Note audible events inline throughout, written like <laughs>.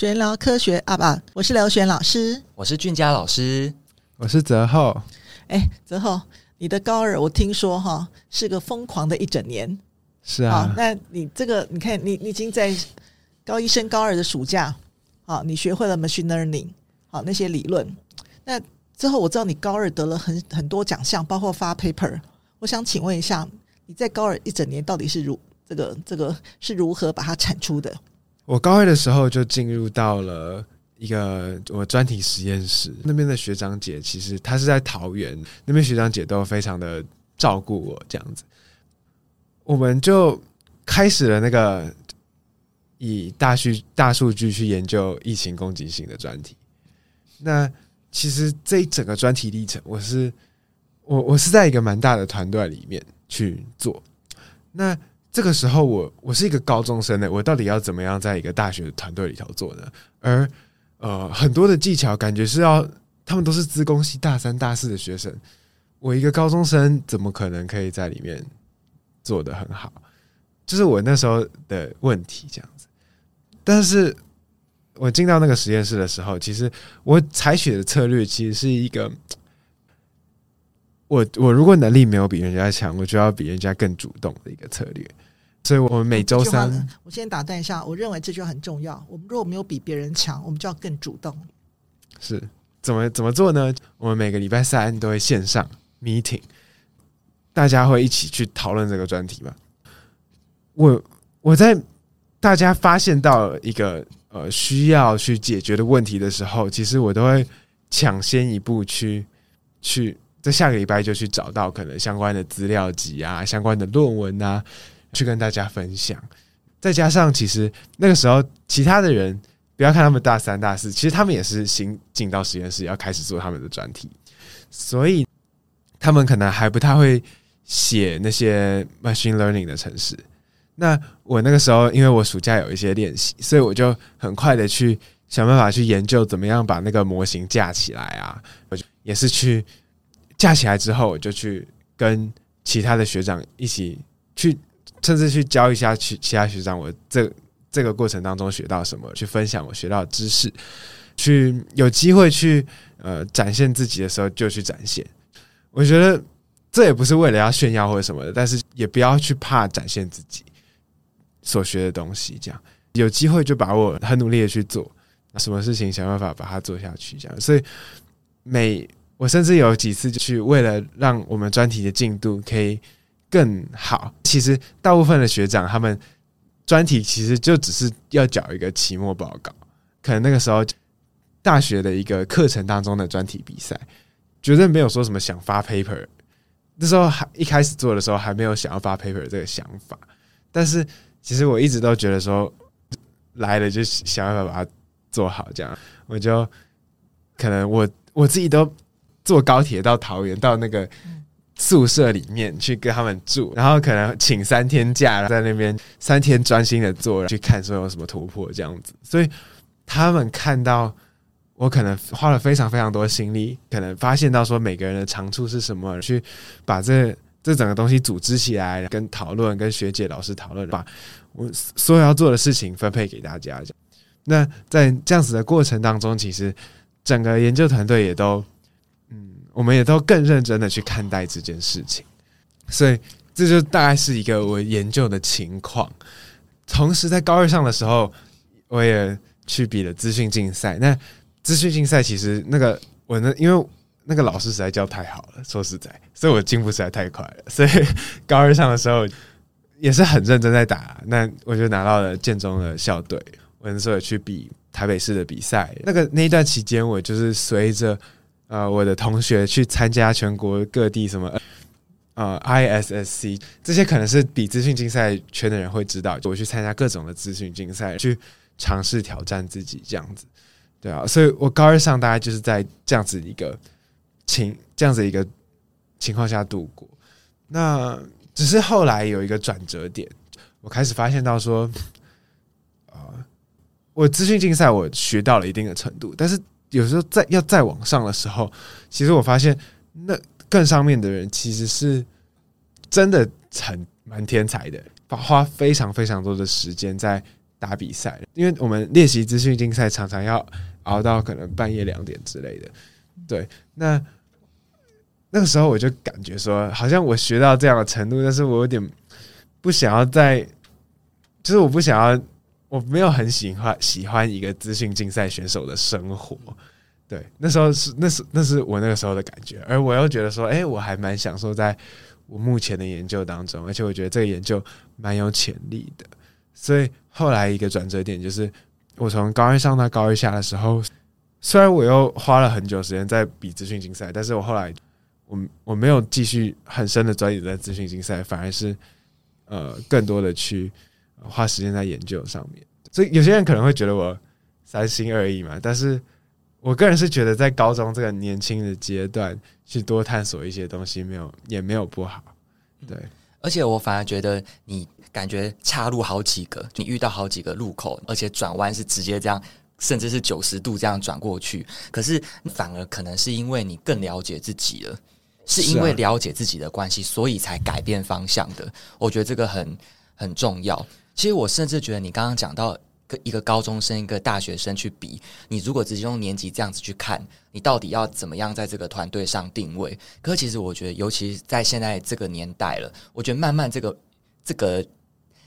玄聊科学啊吧，我是刘璇老师，我是俊佳老师，我是泽厚。哎，泽厚，你的高二我听说哈是个疯狂的一整年。是啊，那你这个你看你你已经在高一升高二的暑假，好，你学会了 machine learning，好那些理论。那之后我知道你高二得了很很多奖项，包括发 paper。我想请问一下，你在高二一整年到底是如这个这个是如何把它产出的？我高二的时候就进入到了一个我专题实验室，那边的学长姐其实他是在桃园，那边学长姐都非常的照顾我，这样子，我们就开始了那个以大数大数据去研究疫情攻击性的专题。那其实这一整个专题历程，我是我我是在一个蛮大的团队里面去做，那。这个时候我，我是一个高中生呢，我到底要怎么样在一个大学的团队里头做呢？而呃，很多的技巧感觉是要他们都是资工系大三、大四的学生，我一个高中生怎么可能可以在里面做得很好？就是我那时候的问题这样子。但是我进到那个实验室的时候，其实我采取的策略其实是一个。我我如果能力没有比人家强，我就要比人家更主动的一个策略。所以，我们每周三，我先打断一下，我认为这句话很重要。我们如果没有比别人强，我们就要更主动。是怎么怎么做呢？我们每个礼拜三都会线上 meeting，大家会一起去讨论这个专题嘛。我我在大家发现到一个呃需要去解决的问题的时候，其实我都会抢先一步去去。在下个礼拜就去找到可能相关的资料集啊，相关的论文啊，去跟大家分享。再加上，其实那个时候其他的人，不要看他们大三、大四，其实他们也是新进到实验室，要开始做他们的专题，所以他们可能还不太会写那些 machine learning 的程式。那我那个时候，因为我暑假有一些练习，所以我就很快的去想办法去研究怎么样把那个模型架起来啊，我就也是去。架起来之后，我就去跟其他的学长一起去，甚至去教一下其其他学长我这这个过程当中学到什么，去分享我学到的知识，去有机会去呃展现自己的时候就去展现。我觉得这也不是为了要炫耀或者什么的，但是也不要去怕展现自己所学的东西。这样有机会就把我很努力的去做，什么事情想办法把它做下去。这样，所以每。我甚至有几次去为了让我们专题的进度可以更好，其实大部分的学长他们专题其实就只是要缴一个期末报告，可能那个时候大学的一个课程当中的专题比赛，绝对没有说什么想发 paper，那时候还一开始做的时候还没有想要发 paper 这个想法，但是其实我一直都觉得说来了就想办法把它做好，这样我就可能我我自己都。坐高铁到桃园，到那个宿舍里面去跟他们住，然后可能请三天假，在那边三天专心的做，去看说有什么突破这样子。所以他们看到我可能花了非常非常多心力，可能发现到说每个人的长处是什么，去把这这整个东西组织起来，跟讨论，跟学姐老师讨论，把我所有要做的事情分配给大家。那在这样子的过程当中，其实整个研究团队也都。我们也都更认真的去看待这件事情，所以这就大概是一个我研究的情况。同时，在高二上的时候，我也去比了资讯竞赛。那资讯竞赛其实那个我呢，因为那个老师实在教太好了，说实在，所以我进步实在太快了。所以高二上的时候也是很认真在打。那我就拿到了建中的校队，我那时候也去比台北市的比赛。那个那一段期间，我就是随着。呃，我的同学去参加全国各地什么呃 ISSC 这些可能是比资讯竞赛圈的人会知道，我去参加各种的资讯竞赛，去尝试挑战自己这样子，对啊，所以我高二上大概就是在这样子一个情这样子一个情况下度过。那只是后来有一个转折点，我开始发现到说，呃，我资讯竞赛我学到了一定的程度，但是。有时候在要再往上的时候，其实我发现那更上面的人其实是真的很蛮天才的，花花非常非常多的时间在打比赛，因为我们练习资讯竞赛常常要熬到可能半夜两点之类的。对，那那个时候我就感觉说，好像我学到这样的程度，但是我有点不想要再，就是我不想要，我没有很喜欢喜欢一个资讯竞赛选手的生活。对，那时候是那是那是我那个时候的感觉，而我又觉得说，哎，我还蛮享受在我目前的研究当中，而且我觉得这个研究蛮有潜力的。所以后来一个转折点就是，我从高一上到高一下的时候，虽然我又花了很久时间在比资讯竞赛，但是我后来我我没有继续很深的专业在资讯竞赛，反而是呃更多的去花时间在研究上面。所以有些人可能会觉得我三心二意嘛，但是。我个人是觉得，在高中这个年轻的阶段，去多探索一些东西，没有也没有不好。对，而且我反而觉得，你感觉岔路好几个，你遇到好几个路口，而且转弯是直接这样，甚至是九十度这样转过去。可是反而可能是因为你更了解自己了，是因为了解自己的关系，所以才改变方向的。我觉得这个很很重要。其实我甚至觉得，你刚刚讲到。一个高中生，一个大学生去比，你如果直接用年级这样子去看，你到底要怎么样在这个团队上定位？可是其实我觉得，尤其在现在这个年代了，我觉得慢慢这个这个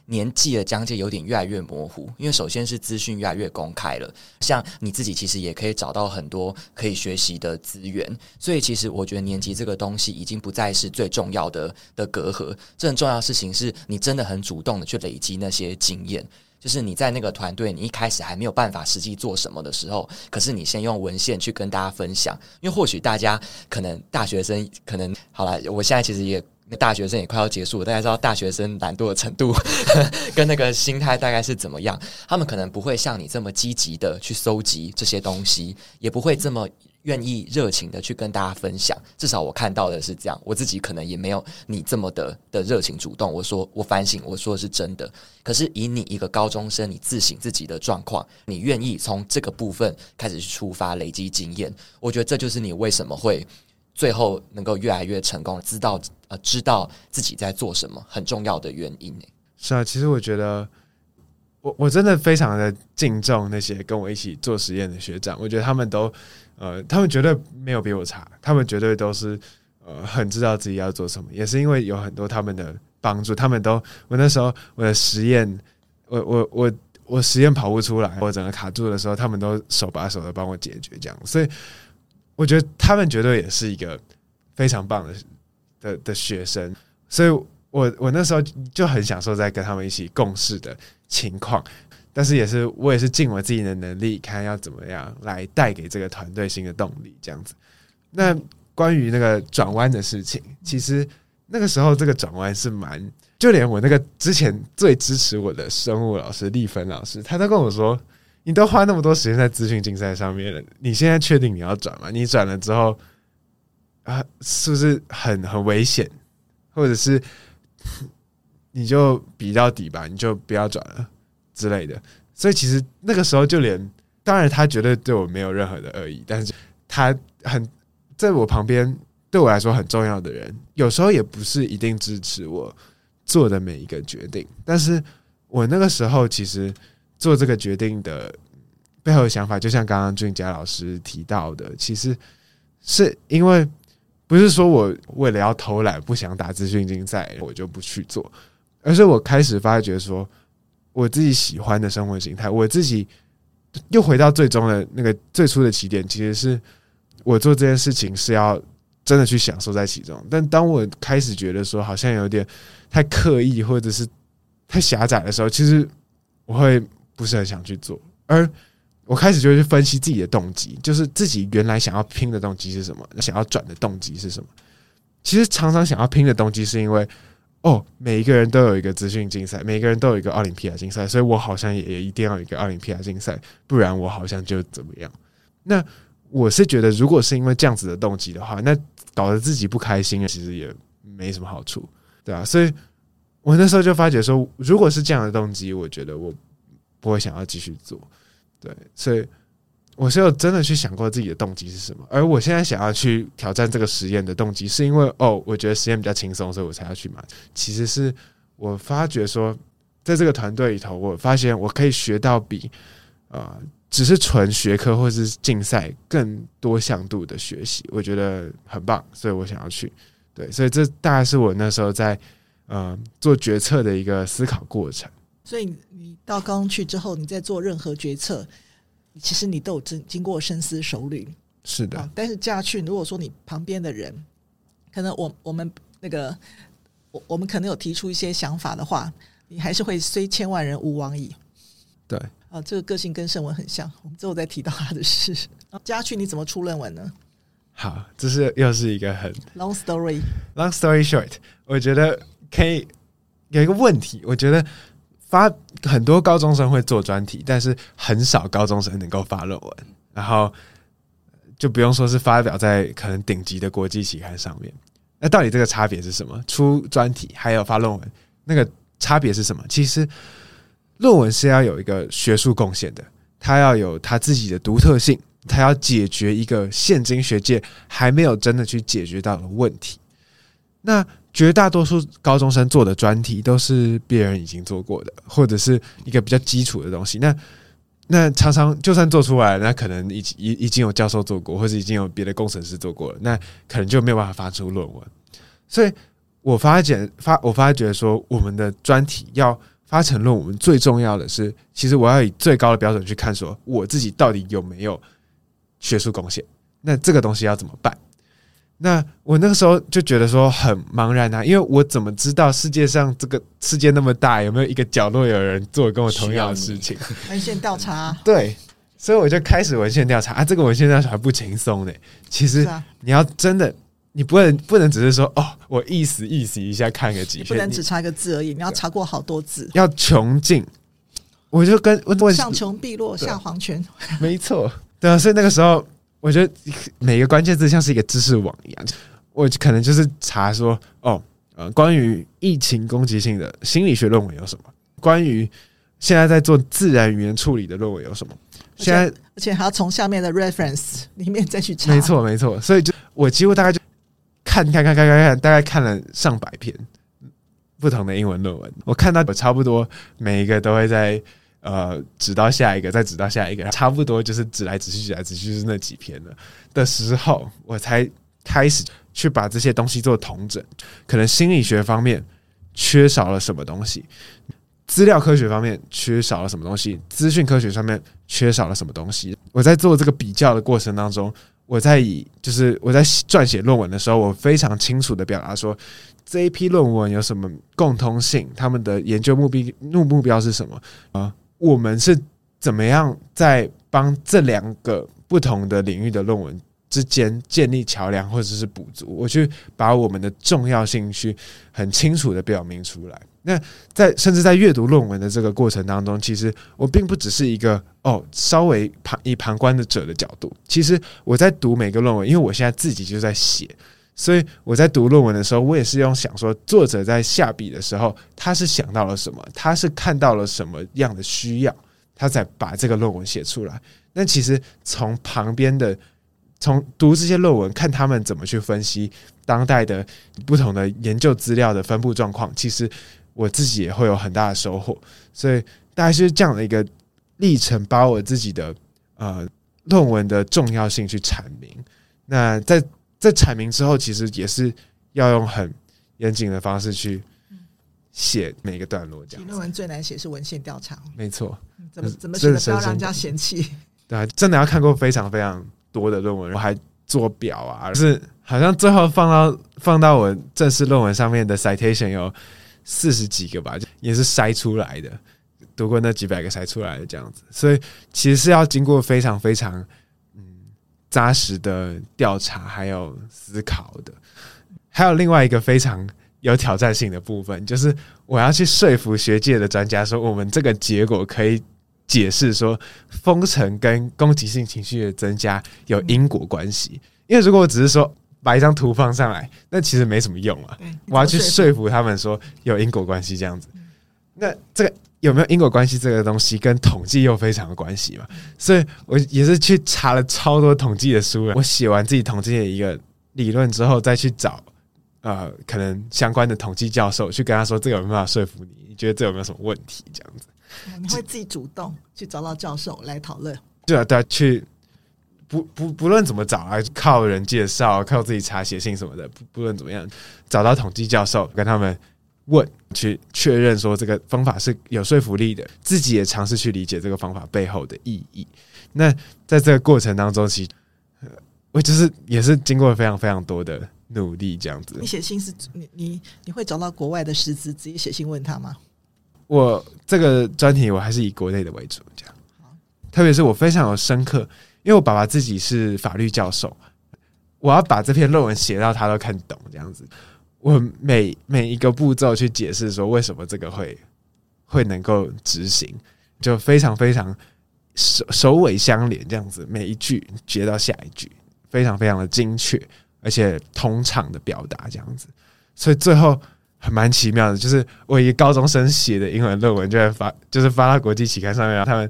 年纪的疆界有点越来越模糊。因为首先是资讯越来越公开了，像你自己其实也可以找到很多可以学习的资源，所以其实我觉得年级这个东西已经不再是最重要的的隔阂。这很重要的事情是你真的很主动的去累积那些经验。就是你在那个团队，你一开始还没有办法实际做什么的时候，可是你先用文献去跟大家分享，因为或许大家可能大学生可能好了，我现在其实也大学生也快要结束，大家知道大学生懒惰的程度 <laughs> 跟那个心态大概是怎么样，他们可能不会像你这么积极的去搜集这些东西，也不会这么。愿意热情的去跟大家分享，至少我看到的是这样。我自己可能也没有你这么的的热情主动。我说我反省，我说的是真的。可是以你一个高中生，你自省自己的状况，你愿意从这个部分开始去出发，累积经验。我觉得这就是你为什么会最后能够越来越成功，知道呃知道自己在做什么很重要的原因呢。是啊，其实我觉得。我我真的非常的敬重那些跟我一起做实验的学长，我觉得他们都，呃，他们绝对没有比我差，他们绝对都是呃很知道自己要做什么，也是因为有很多他们的帮助，他们都我那时候我的实验，我我我我实验跑不出来，我整个卡住的时候，他们都手把手的帮我解决这样，所以我觉得他们绝对也是一个非常棒的的的学生，所以我我那时候就很享受在跟他们一起共事的。情况，但是也是我也是尽我自己的能力，看要怎么样来带给这个团队新的动力，这样子。那关于那个转弯的事情，其实那个时候这个转弯是蛮，就连我那个之前最支持我的生物老师丽芬老师，他都跟我说：“你都花那么多时间在资讯竞赛上面了，你现在确定你要转吗？你转了之后啊，是不是很很危险，或者是？” <laughs> 你就比到底吧，你就不要转了之类的。所以其实那个时候就连，当然他绝对对我没有任何的恶意，但是他很在我旁边，对我来说很重要的人，有时候也不是一定支持我做的每一个决定。但是我那个时候其实做这个决定的背后的想法，就像刚刚俊佳老师提到的，其实是因为不是说我为了要偷懒不想打资讯竞赛，我就不去做。而是我开始发觉说，我自己喜欢的生活形态，我自己又回到最终的那个最初的起点，其实是我做这件事情是要真的去享受在其中。但当我开始觉得说好像有点太刻意或者是太狭窄的时候，其实我会不是很想去做。而我开始就去分析自己的动机，就是自己原来想要拼的动机是什么，想要转的动机是什么。其实常常想要拼的动机是因为。哦，每一个人都有一个资讯竞赛，每个人都有一个奥林匹亚竞赛，所以我好像也也一定要有一个奥林匹亚竞赛，不然我好像就怎么样。那我是觉得，如果是因为这样子的动机的话，那搞得自己不开心，其实也没什么好处，对啊。所以我那时候就发觉说，如果是这样的动机，我觉得我不会想要继续做，对，所以。我是有真的去想过自己的动机是什么，而我现在想要去挑战这个实验的动机，是因为哦，我觉得实验比较轻松，所以我才要去嘛。其实是我发觉说，在这个团队里头，我发现我可以学到比呃只是纯学科或是竞赛更多向度的学习，我觉得很棒，所以我想要去。对，所以这大概是我那时候在呃做决策的一个思考过程。所以你到高中去之后，你在做任何决策，其实你都有经经过深思熟虑。是的，但是驾训，如果说你旁边的人，可能我我们那个我我们可能有提出一些想法的话，你还是会虽千万人吾往矣。对，啊，这个个性跟盛文很像，<laughs> 我们之后再提到他的事。<laughs> 驾训你怎么出论文呢？好，这是又是一个很 long story。long story short，我觉得可以有一个问题，我觉得。发很多高中生会做专题，但是很少高中生能够发论文，然后就不用说是发表在可能顶级的国际期刊上面。那到底这个差别是什么？出专题还有发论文，那个差别是什么？其实论文是要有一个学术贡献的，它要有它自己的独特性，它要解决一个现今学界还没有真的去解决到的问题。那绝大多数高中生做的专题都是别人已经做过的，或者是一个比较基础的东西。那那常常就算做出来，那可能已已已经有教授做过，或者已经有别的工程师做过了，那可能就没有办法发出论文。所以我发现发我发觉说，我们的专题要发成论文，最重要的是，其实我要以最高的标准去看，说我自己到底有没有学术贡献。那这个东西要怎么办？那我那个时候就觉得说很茫然啊，因为我怎么知道世界上这个世界那么大，有没有一个角落有人做跟我同样的事情？文献调查，<laughs> 对，所以我就开始文献调查啊。这个文献调查还不轻松呢。其实你要真的，你不能不能只是说哦，我意思意思一下看个几篇，不能只查一个字而已，你要查过好多字，要穷尽。我就跟上穷碧落下黄泉，<laughs> 没错，对啊，所以那个时候。我觉得每个关键字像是一个知识网一样，我可能就是查说哦，呃，关于疫情攻击性的心理学论文有什么？关于现在在做自然语言处理的论文有什么？现在而且还要从下面的 reference <laughs> 里面再去查。没错，没错。所以就我几乎大概就看看看看看看，大概看了上百篇不同的英文论文。我看到我差不多每一个都会在。呃，指到下一个，再指到下一个，差不多就是指来指去，指来指去就是那几篇了的时候，我才开始去把这些东西做统整。可能心理学方面缺少了什么东西，资料科学方面缺少了什么东西，资讯科学上面缺少了什么东西。我在做这个比较的过程当中，我在以就是我在撰写论文的时候，我非常清楚的表达说，这一批论文有什么共通性，他们的研究目标目目标是什么啊？我们是怎么样在帮这两个不同的领域的论文之间建立桥梁，或者是补足？我去把我们的重要性去很清楚的表明出来。那在甚至在阅读论文的这个过程当中，其实我并不只是一个哦，稍微旁以旁观的者的角度。其实我在读每个论文，因为我现在自己就在写。所以我在读论文的时候，我也是用想说，作者在下笔的时候，他是想到了什么？他是看到了什么样的需要，他才把这个论文写出来。那其实从旁边的，从读这些论文，看他们怎么去分析当代的不同的研究资料的分布状况，其实我自己也会有很大的收获。所以大概是这样的一个历程，把我自己的呃论文的重要性去阐明。那在在阐明之后，其实也是要用很严谨的方式去写每个段落。这样，论文最难写是文献调查，没错。怎么怎么写的不要让人家嫌弃？<laughs> 对啊，真的要看过非常非常多的论文，我还做表啊，就是好像最后放到放到我正式论文上面的 citation 有四十几个吧，就也是筛出来的，读过那几百个筛出来的这样子，所以其实是要经过非常非常。扎实的调查还有思考的，还有另外一个非常有挑战性的部分，就是我要去说服学界的专家说，我们这个结果可以解释说，封城跟攻击性情绪的增加有因果关系。因为如果我只是说把一张图放上来，那其实没什么用啊。我要去说服他们说有因果关系这样子，那这个。有没有因果关系这个东西跟统计又非常的关系嘛？所以我也是去查了超多统计的书了。我写完自己统计的一个理论之后，再去找呃，可能相关的统计教授去跟他说，这个有没有办法说服你？你觉得这有没有什么问题？这样子，你会自己主动去找到教授来讨论？对啊，对啊，去不不不论怎么找啊，靠人介绍，靠自己查写信什么的，不不论怎么样，找到统计教授跟他们问，去确认说这个方法是有说服力的，自己也尝试去理解这个方法背后的意义。那在这个过程当中，其实我就是也是经过了非常非常多的努力，这样子。你写信是你你你会找到国外的师资，直接写信问他吗？我这个专题我还是以国内的为主，这样。特别是我非常有深刻，因为我爸爸自己是法律教授，我要把这篇论文写到他都看懂，这样子。我每每一个步骤去解释说为什么这个会会能够执行，就非常非常。首首尾相连，这样子，每一句接到下一句，非常非常的精确，而且通畅的表达，这样子，所以最后还蛮奇妙的，就是我一个高中生写的英文论文，就在发，就是发到国际期刊上面，然后他们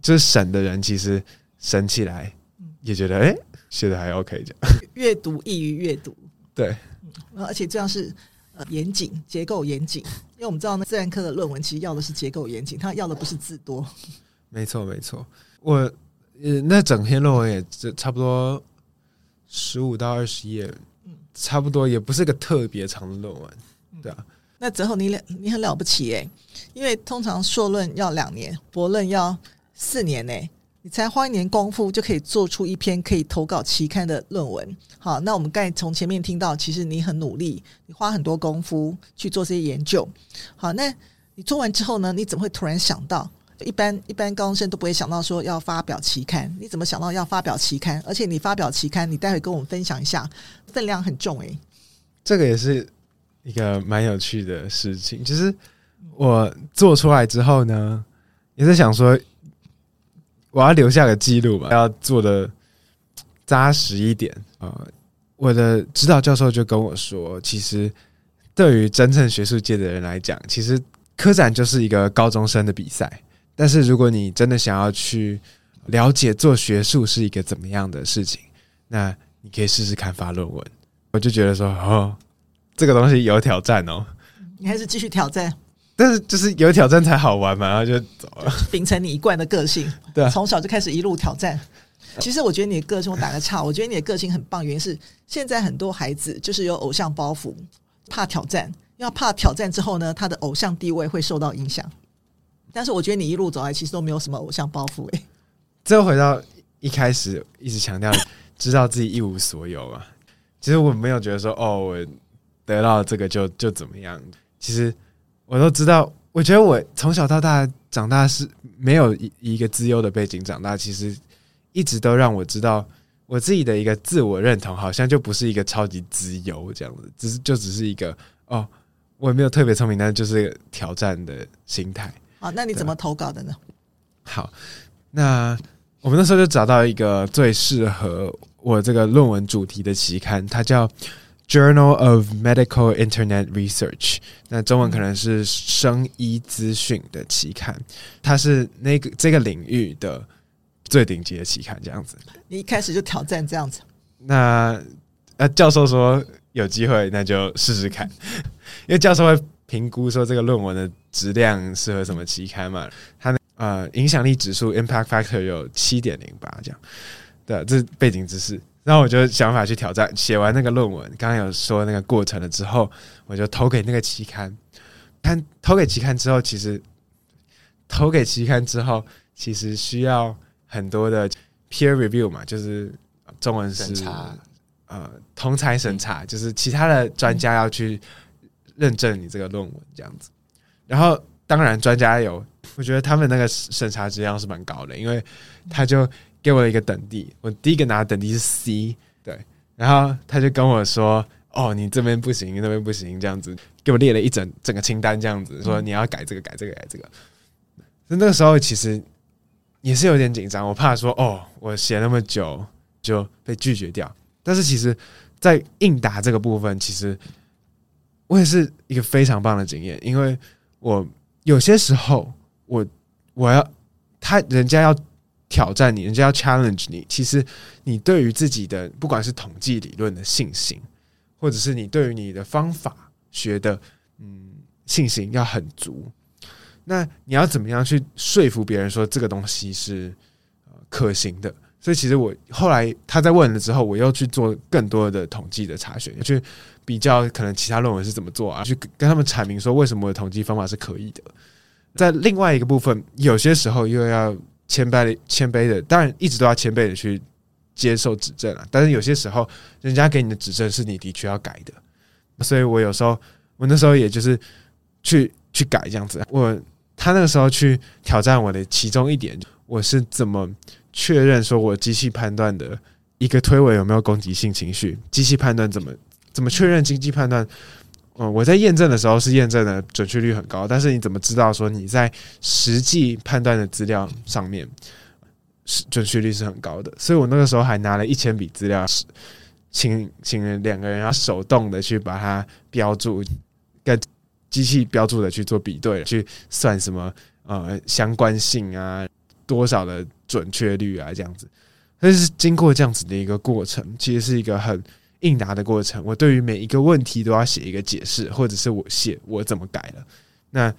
就是审的人，其实审起来也觉得，哎，写的还 OK，这样。阅读易于阅读，对，而且这样是呃严谨，结构严谨，因为我们知道，呢自然科的论文其实要的是结构严谨，他要的不是字多。没错，没错，我呃，那整篇论文也就差不多十五到二十页，嗯，差不多也不是个特别长的论文，对啊。那泽后，你了你很了不起诶，因为通常硕论要两年，博论要四年呢，你才花一年功夫就可以做出一篇可以投稿期刊的论文。好，那我们刚从前面听到，其实你很努力，你花很多功夫去做这些研究。好，那你做完之后呢？你怎么会突然想到？一般一般高中生都不会想到说要发表期刊，你怎么想到要发表期刊？而且你发表期刊，你待会跟我们分享一下，分量很重诶、这个也是一个蛮有趣的事情。其实我做出来之后呢，也是想说我要留下个记录吧，要做的扎实一点啊、呃。我的指导教授就跟我说，其实对于真正学术界的人来讲，其实科展就是一个高中生的比赛。但是如果你真的想要去了解做学术是一个怎么样的事情，那你可以试试看发论文。我就觉得说，哦，这个东西有挑战哦。你还是继续挑战。但是就是有挑战才好玩嘛，然后就走了。<laughs> 秉承你一贯的个性，对啊，从小就开始一路挑战。其实我觉得你的个性，我打个岔，我觉得你的个性很棒，原因是现在很多孩子就是有偶像包袱，怕挑战，要怕挑战之后呢，他的偶像地位会受到影响。但是我觉得你一路走来，其实都没有什么偶像包袱诶。最后回到一开始一直强调，知道自己一无所有嘛。其实我没有觉得说，哦，我得到这个就就怎么样。其实我都知道，我觉得我从小到大长大是没有一一个资优的背景长大，其实一直都让我知道我自己的一个自我认同，好像就不是一个超级资优这样子，只是就只是一个哦，我也没有特别聪明，但是就是挑战的心态。好，那你怎么投稿的呢？好，那我们那时候就找到一个最适合我这个论文主题的期刊，它叫《Journal of Medical Internet Research》，那中文可能是生医资讯的期刊，它是那个这个领域的最顶级的期刊，这样子。你一开始就挑战这样子？那呃，教授说有机会，那就试试看，因为教授会。评估说这个论文的质量适合什么期刊嘛？它的呃影响力指数 impact factor 有七点零八这样，对，这是背景知识。然后我就想法去挑战，写完那个论文，刚刚有说那个过程了之后，我就投给那个期刊。看投给期刊之后，其实投给期刊之后，其实需要很多的 peer review 嘛，就是中文是呃同才审查，就是其他的专家要去。认证你这个论文这样子，然后当然专家有，我觉得他们那个审查质量是蛮高的，因为他就给我一个等地，我第一个拿的等地是 C，对，然后他就跟我说，哦，你这边不行，那边不行，这样子给我列了一整整个清单，这样子说你要改这个改这个改这个，那那个时候其实也是有点紧张，我怕说哦，我写那么久就被拒绝掉，但是其实，在应答这个部分，其实。我也是一个非常棒的经验，因为我有些时候我我要他人家要挑战你，人家要 challenge 你，其实你对于自己的不管是统计理论的信心，或者是你对于你的方法学的嗯信心要很足。那你要怎么样去说服别人说这个东西是可行的？所以其实我后来他在问了之后，我又去做更多的统计的查询，去比较可能其他论文是怎么做啊，去跟他们阐明说为什么我的统计方法是可以的。在另外一个部分，有些时候又要谦卑的谦卑的，当然一直都要谦卑的去接受指正啊。但是有些时候，人家给你的指正是你的确要改的，所以我有时候我那时候也就是去去改这样子。我他那个时候去挑战我的其中一点，我是怎么。确认说，我机器判断的一个推文有没有攻击性情绪？机器判断怎么怎么确认？经济判断，嗯，我在验证的时候是验证的准确率很高，但是你怎么知道说你在实际判断的资料上面是准确率是很高的？所以我那个时候还拿了一千笔资料，请请两个人要手动的去把它标注，跟机器标注的去做比对，去算什么呃相关性啊。多少的准确率啊？这样子，但是经过这样子的一个过程，其实是一个很应答的过程。我对于每一个问题都要写一个解释，或者是我写我怎么改了。那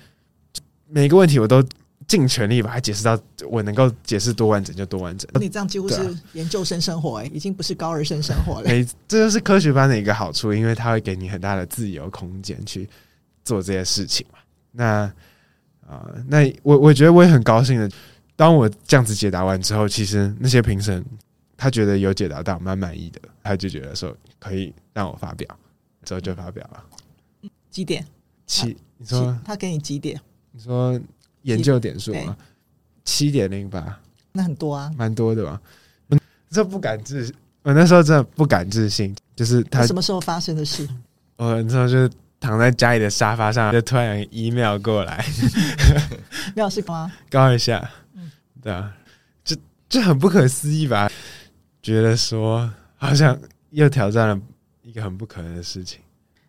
每一个问题我都尽全力把它解释到我能够解释多完整就多完整。你这样几乎是研究生生活哎、欸，<laughs> 已经不是高二生生活了。哎，这就是科学班的一个好处，因为它会给你很大的自由空间去做这些事情嘛。那啊、呃，那我我觉得我也很高兴的。当我这样子解答完之后，其实那些评审他觉得有解答到，蛮满意的，他就觉得说可以让我发表，之后就发表了。几点？七？你说他给你几点？你说研究点数吗？七点零八，那很多啊，蛮多的吧？这不敢置，我那时候真的不敢置信，就是他什么时候发生的事？<laughs> 我那时候就躺在家里的沙发上，就突然有 email 过来，<laughs> 没是吗？高一下。对啊，就就很不可思议吧？觉得说好像又挑战了一个很不可能的事情。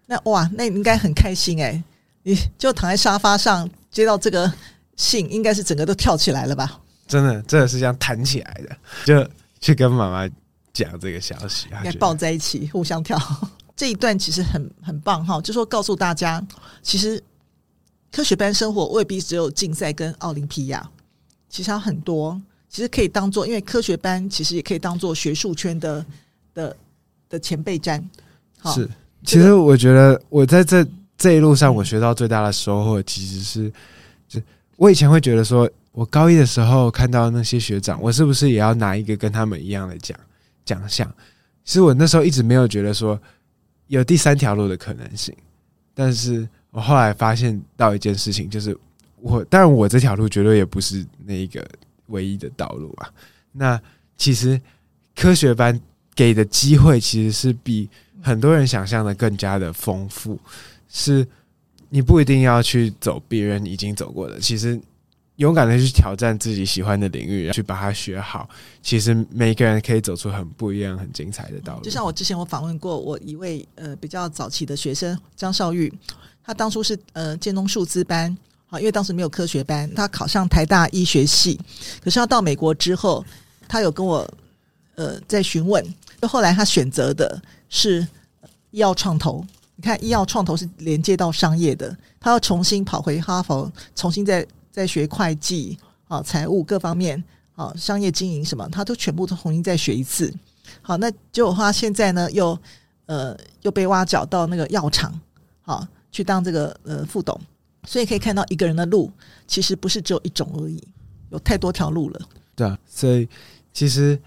那哇，那你应该很开心哎！你就躺在沙发上接到这个信，应该是整个都跳起来了吧？真的，真的是这样弹起来的，就去跟妈妈讲这个消息，应该抱在一起互相跳。<laughs> 这一段其实很很棒哈，就说告诉大家，其实科学班生活未必只有竞赛跟奥林匹亚。其实很多，其实可以当做，因为科学班其实也可以当做学术圈的的的前辈站。是，其实我觉得我在这这一路上，我学到最大的收获，其实是，就我以前会觉得说，我高一的时候看到那些学长，我是不是也要拿一个跟他们一样的奖奖项？其实我那时候一直没有觉得说有第三条路的可能性，但是我后来发现到一件事情，就是。我当然，我这条路绝对也不是那一个唯一的道路啊。那其实科学班给的机会，其实是比很多人想象的更加的丰富。是你不一定要去走别人已经走过的，其实勇敢的去挑战自己喜欢的领域，去把它学好。其实每个人可以走出很不一样、很精彩的道路。就像我之前我访问过我一位呃比较早期的学生张少玉，他当初是呃建中数字班。好，因为当时没有科学班，他考上台大医学系。可是他到美国之后，他有跟我呃在询问，就后来他选择的是医药创投。你看，医药创投是连接到商业的，他要重新跑回哈佛，重新再再学会计啊、财务各方面啊、商业经营什么，他都全部都重新再学一次。好，那结果他现在呢，又呃又被挖角到那个药厂，好去当这个呃副董。所以可以看到，一个人的路其实不是只有一种而已，有太多条路了。对啊，所以其实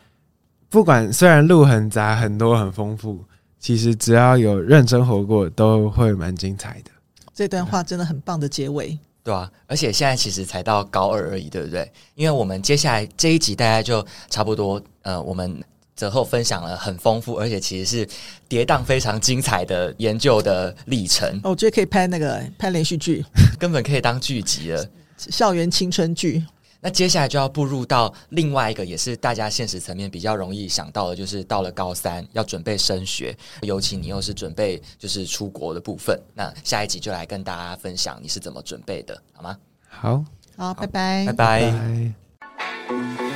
不管虽然路很杂、很多、很丰富，其实只要有认真活过，都会蛮精彩的。这段话真的很棒的结尾，对啊，而且现在其实才到高二而已，对不对？因为我们接下来这一集大家就差不多，呃，我们。泽厚分享了很丰富，而且其实是跌宕非常精彩的研究的历程。我觉得可以拍那个拍连续剧，<laughs> 根本可以当剧集了，校园青春剧。那接下来就要步入到另外一个，也是大家现实层面比较容易想到的，就是到了高三要准备升学，尤其你又是准备就是出国的部分。那下一集就来跟大家分享你是怎么准备的，好吗？好，好，拜拜，拜拜。拜拜。